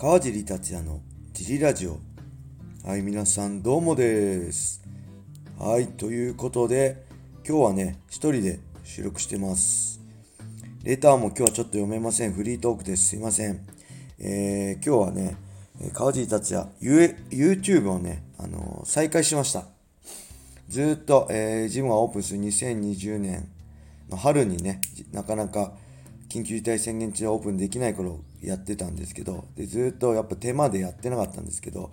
川尻達也のジリラジオ。はい皆さんどうもです。はいということで今日はね一人で収録してます。レターも今日はちょっと読めません。フリートークです。すいません。えー、今日はね川尻達也 YouTube をね、あのー、再開しました。ずっと、えー、ジムがオープンする2020年の春にねなかなか緊急事態宣言中でオープンできない頃やってたんですけど、でずっとやっぱ手間でやってなかったんですけど、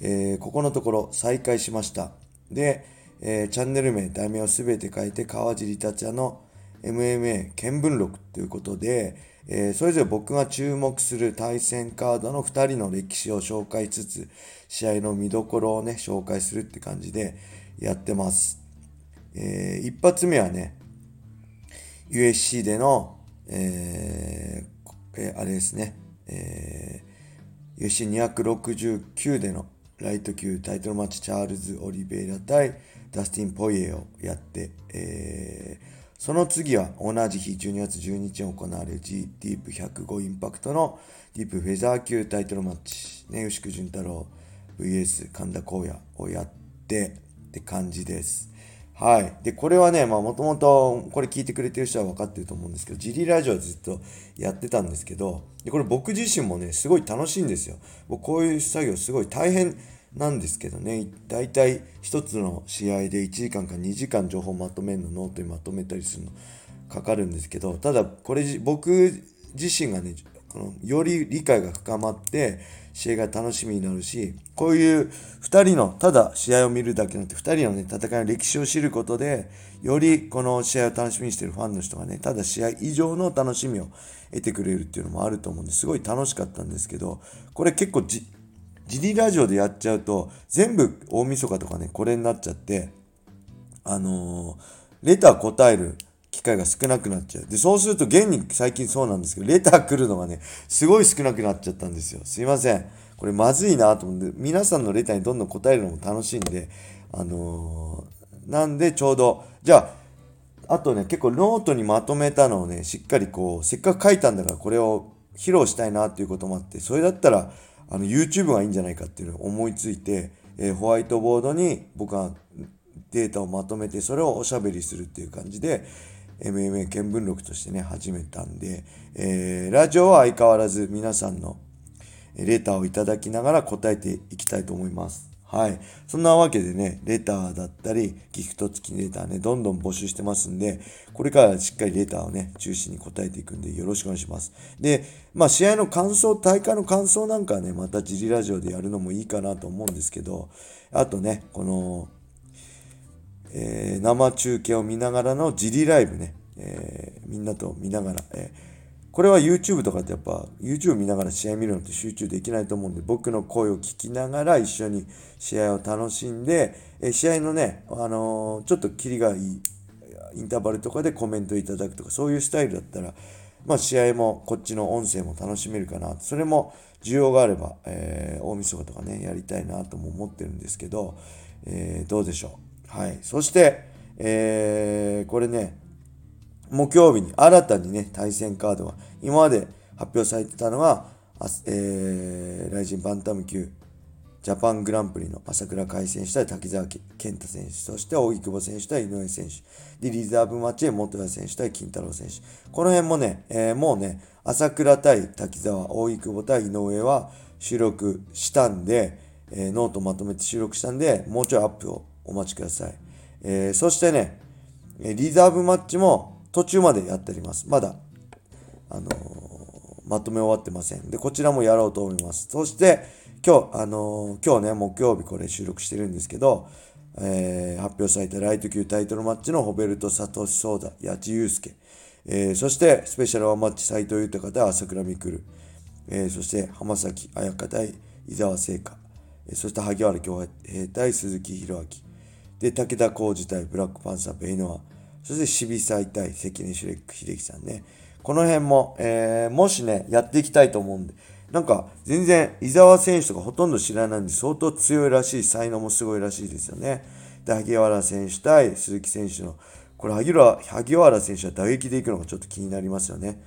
えー、ここのところ再開しました。で、えー、チャンネル名、題名をすべて変えて、川尻達也の MMA 見聞録ということで、えー、それぞれ僕が注目する対戦カードの2人の歴史を紹介しつつ、試合の見どころをね、紹介するって感じでやってます。えー、一発目はね、USC でのえー、あれですね、えー、UFC269 でのライト級タイトルマッチチャールズ・オリベイラ対ダスティン・ポイエをやって、えー、その次は同じ日12月12日に行われる G ディープ105インパクトのディープフェザー級タイトルマッチ、ね、吉久潤太郎 VS 神田光也をやってって感じです。はい。で、これはね、まあもともとこれ聞いてくれてる人は分かってると思うんですけど、ジリラジオはずっとやってたんですけど、でこれ僕自身もね、すごい楽しいんですよ。僕こういう作業すごい大変なんですけどね、大体一つの試合で1時間か2時間情報まとめるの、ノートにまとめたりするのかかるんですけど、ただこれ僕自身がね、このより理解が深まって、試合が楽しみになるし、こういう2人の、ただ試合を見るだけじゃなくて、2人のね、戦いの歴史を知ることで、よりこの試合を楽しみにしているファンの人がね、ただ試合以上の楽しみを得てくれるっていうのもあると思うんですごい楽しかったんですけど、これ結構じ、ジリラジオでやっちゃうと、全部大晦日とかね、これになっちゃって、あのー、レター答える会が少なくなっちゃう。で、そうすると現に最近そうなんですけど、レター来るのがね、すごい少なくなっちゃったんですよ。すいません。これまずいなと思って、皆さんのレターにどんどん答えるのも楽しいんで、あのー、なんでちょうど、じゃあ、あとね、結構ノートにまとめたのをね、しっかりこう、せっかく書いたんだからこれを披露したいなっていうこともあって、それだったら、あの、YouTube がいいんじゃないかっていうのを思いついて、えー、ホワイトボードに僕はデータをまとめて、それをおしゃべりするっていう感じで、MMA 見聞録としてね、始めたんで、えー、ラジオは相変わらず皆さんのレターをいただきながら答えていきたいと思います。はい。そんなわけでね、レターだったり、ギフト付きレターね、どんどん募集してますんで、これからしっかりレターをね、中心に答えていくんで、よろしくお願いします。で、まあ、試合の感想、大会の感想なんかはね、またジリラジオでやるのもいいかなと思うんですけど、あとね、この、えー、生中継を見ながらのジリライブね、えー、みんなと見ながら、えー、これは YouTube とかってやっぱ YouTube 見ながら試合見るのって集中できないと思うんで僕の声を聞きながら一緒に試合を楽しんで、え試合のね、あのちょっとキリがいいインターバルとかでコメントいただくとかそういうスタイルだったら、まあ、試合もこっちの音声も楽しめるかな。それも需要があれば、えー、大晦日とかねやりたいなとも思ってるんですけど、えー、どうでしょう？はい。そして、えー、これね、木曜日に新たにね、対戦カードが、今まで発表されてたのは、えー、ライジンバンタム級ジャパングランプリの朝倉海選手対滝沢健太選手、そして荻久保選手対井上選手、で、リザーブマッチで元谷選手対金太郎選手。この辺もね、えー、もうね、朝倉対瀧澤、扇久保対井上は収録したんで、えー、ノートまとめて収録したんで、もうちょいアップをお待ちください。えー、そしてね、リザーブマッチも途中までやっております。まだ、あのー、まとめ終わってません。で、こちらもやろうと思います。そして、今日、あのー、今日ね、木曜日これ収録してるんですけど、えー、発表されたライト級タイトルマッチのホベルト・サトシ・ソウザ、矢地祐介、えー、そしてスペシャルワンマッチ斎藤豊対朝倉未来、えー、そして浜崎彩香対伊沢聖華、えー、そして萩原恭平対鈴木宏明、で、武田浩二対ブラックパンサーベイノア、そして渋沢対関根シュレック秀樹さんね。この辺も、えー、もしね、やっていきたいと思うんで、なんか全然伊沢選手とかほとんど知らないんで相当強いらしい、才能もすごいらしいですよね。で、萩原選手対鈴木選手の、これ萩原萩原選手は打撃でいくのがちょっと気になりますよね。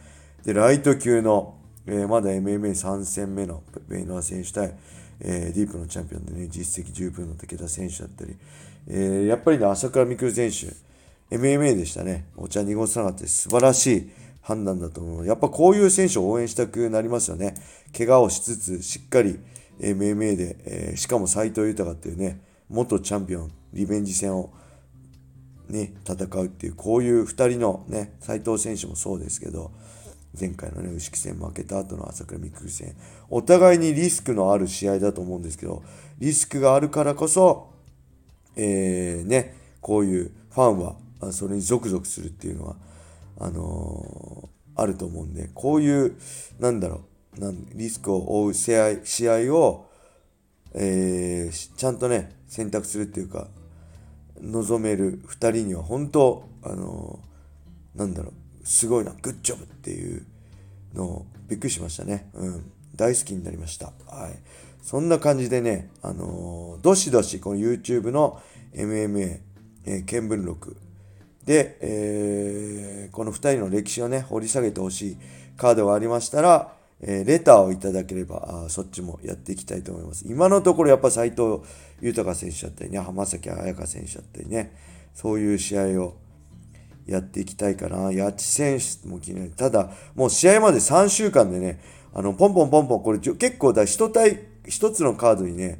で、ライト級のえー、まだ MMA3 戦目のベイナー選手対、えー、ディープのチャンピオンでね、実績十分の武田選手だったり、えー、やっぱりね、朝倉未来選手、MMA でしたね。お茶濁さなかった素晴らしい判断だと思う。やっぱこういう選手を応援したくなりますよね。怪我をしつつ、しっかり MMA で、えー、しかも斎藤豊っていうね、元チャンピオン、リベンジ戦をね、戦うっていう、こういう2人のね、斎藤選手もそうですけど、前回のね、牛木戦負けた後の朝倉未来戦、お互いにリスクのある試合だと思うんですけど、リスクがあるからこそ、えー、ね、こういうファンはそれにゾクゾクするっていうのは、あのー、あると思うんで、こういう、なんだろう、なんリスクを負う試合試合を、えー、ちゃんとね、選択するっていうか、望める2人には本当、あのー、なんだろう、すごいな、グッジョブっていうのをびっくりしましたね。うん。大好きになりました。はい。そんな感じでね、あのー、どしどし、この YouTube の MMA、えー、見聞録で、えー、この2人の歴史をね、掘り下げてほしいカードがありましたら、えレターをいただければあ、そっちもやっていきたいと思います。今のところやっぱ斎藤豊選手だったりね、浜崎彩香選手だったりね、そういう試合をやっていきたいかな。八千選手も気になる。ただ、もう試合まで3週間でね、あの、ポンポンポンポン、これ結構だ、人対1つのカードにね、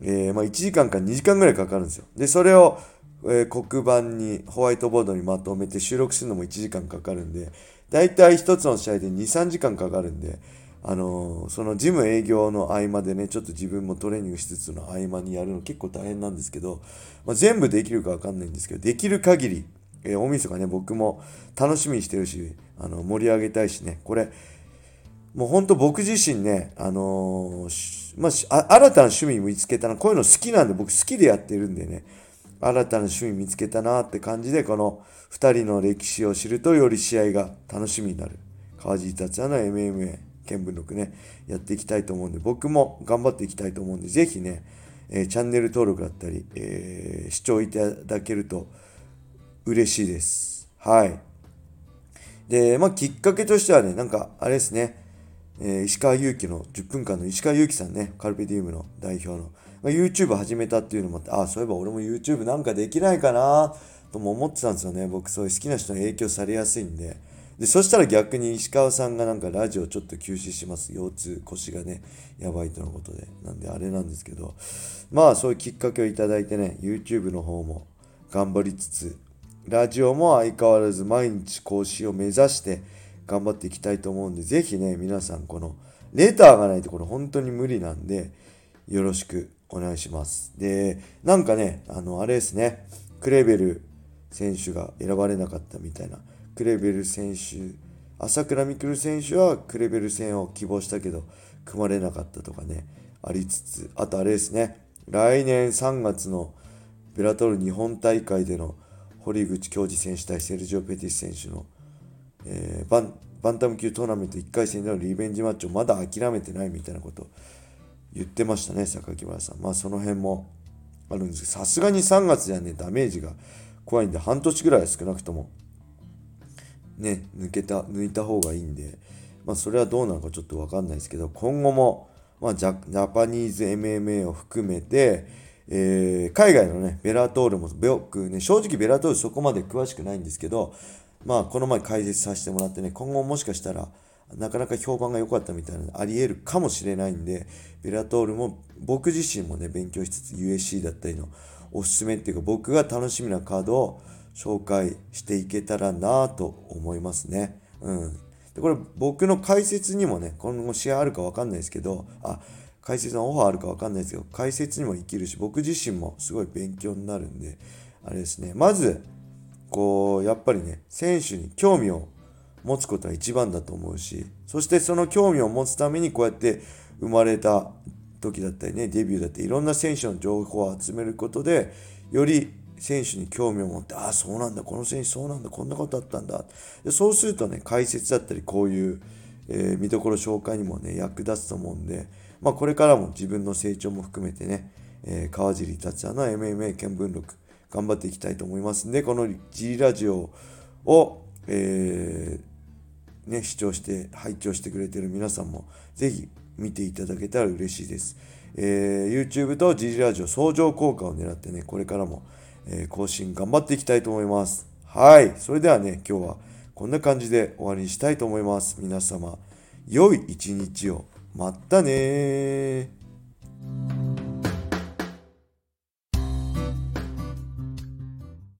えー、まあ、1時間か2時間ぐらいかかるんですよ。で、それを、えー、黒板に、ホワイトボードにまとめて収録するのも1時間かかるんで、だいたい1つの試合で2、3時間かかるんで、あのー、そのジム営業の合間でね、ちょっと自分もトレーニングしつつの合間にやるの結構大変なんですけど、まあ、全部できるかわかんないんですけど、できる限り、えー、大晦日ね、僕も楽しみにしてるし、あの、盛り上げたいしね、これ、もうほんと僕自身ね、あのーまあ、新たな趣味見つけたな、こういうの好きなんで僕好きでやってるんでね、新たな趣味見つけたなって感じで、この2人の歴史を知るとより試合が楽しみになる。川尻達也の MMA 見聞録ね、やっていきたいと思うんで、僕も頑張っていきたいと思うんで、ぜひね、えー、チャンネル登録だったり、えー、視聴いただけると嬉しいです。はい。で、まあ、きっかけとしてはね、なんか、あれですね、えー、石川祐希の10分間の石川祐希さんね、カルペディウムの代表の、まあ、YouTube 始めたっていうのもあって、ああ、そういえば俺も YouTube なんかできないかなとも思ってたんですよね。僕そういう好きな人に影響されやすいんで。で、そしたら逆に石川さんがなんかラジオちょっと休止します。腰痛、腰がね、やばいとのことで。なんであれなんですけど、まあそういうきっかけをいただいてね、YouTube の方も頑張りつつ、ラジオも相変わらず毎日更新を目指して頑張っていきたいと思うんで、ぜひね、皆さんこのレターがないとこれ本当に無理なんで、よろしくお願いします。で、なんかね、あの、あれですね、クレベル選手が選ばれなかったみたいな、クレベル選手、朝倉未来選手はクレベル戦を希望したけど、組まれなかったとかね、ありつつ、あとあれですね、来年3月のベラトル日本大会での堀口恭司選手対セルジオ・ペティス選手の、えー、バンバンタム級トーナメント1回戦でのリベンジマッチをまだ諦めてないみたいなこと言ってましたね、榊原さん。まあその辺もあるんですけど、さすがに3月じゃね、ダメージが怖いんで、半年ぐらい少なくとも、ね、抜けた、抜いた方がいいんで、まあそれはどうなのかちょっとわかんないですけど、今後も、まあジャジャパニーズ MMA を含めて、えー、海外のね、ベラトールも、僕ね、正直ベラトールそこまで詳しくないんですけど、まあこの前解説させてもらってね、今後もしかしたら、なかなか評判が良かったみたいなのあり得るかもしれないんで、ベラトールも僕自身もね、勉強しつつ USC だったりのおすすめっていうか僕が楽しみなカードを紹介していけたらなぁと思いますね。うん。で、これ僕の解説にもね、今後試合あるかわかんないですけど、あ、解説のオファーあるかわかんないですけど、解説にも生きるし、僕自身もすごい勉強になるんで、あれですね。まず、こう、やっぱりね、選手に興味を持つことが一番だと思うし、そしてその興味を持つためにこうやって生まれた時だったりね、デビューだっていろんな選手の情報を集めることで、より選手に興味を持って、ああ、そうなんだ、この選手そうなんだ、こんなことあったんだ。でそうするとね、解説だったり、こういう、えー、見どころ紹介にもね、役立つと思うんで、まあ、これからも自分の成長も含めてね、えー、川尻達也の MMA 見聞録、頑張っていきたいと思いますんで、この G ラジオを、えー、ね、視聴して、拝聴してくれてる皆さんも、ぜひ見ていただけたら嬉しいです。えー、YouTube と GG ラジオ相乗効果を狙ってね、これからも、えー、更新頑張っていきたいと思います。はい。それではね、今日はこんな感じで終わりにしたいと思います。皆様、良い一日を。またね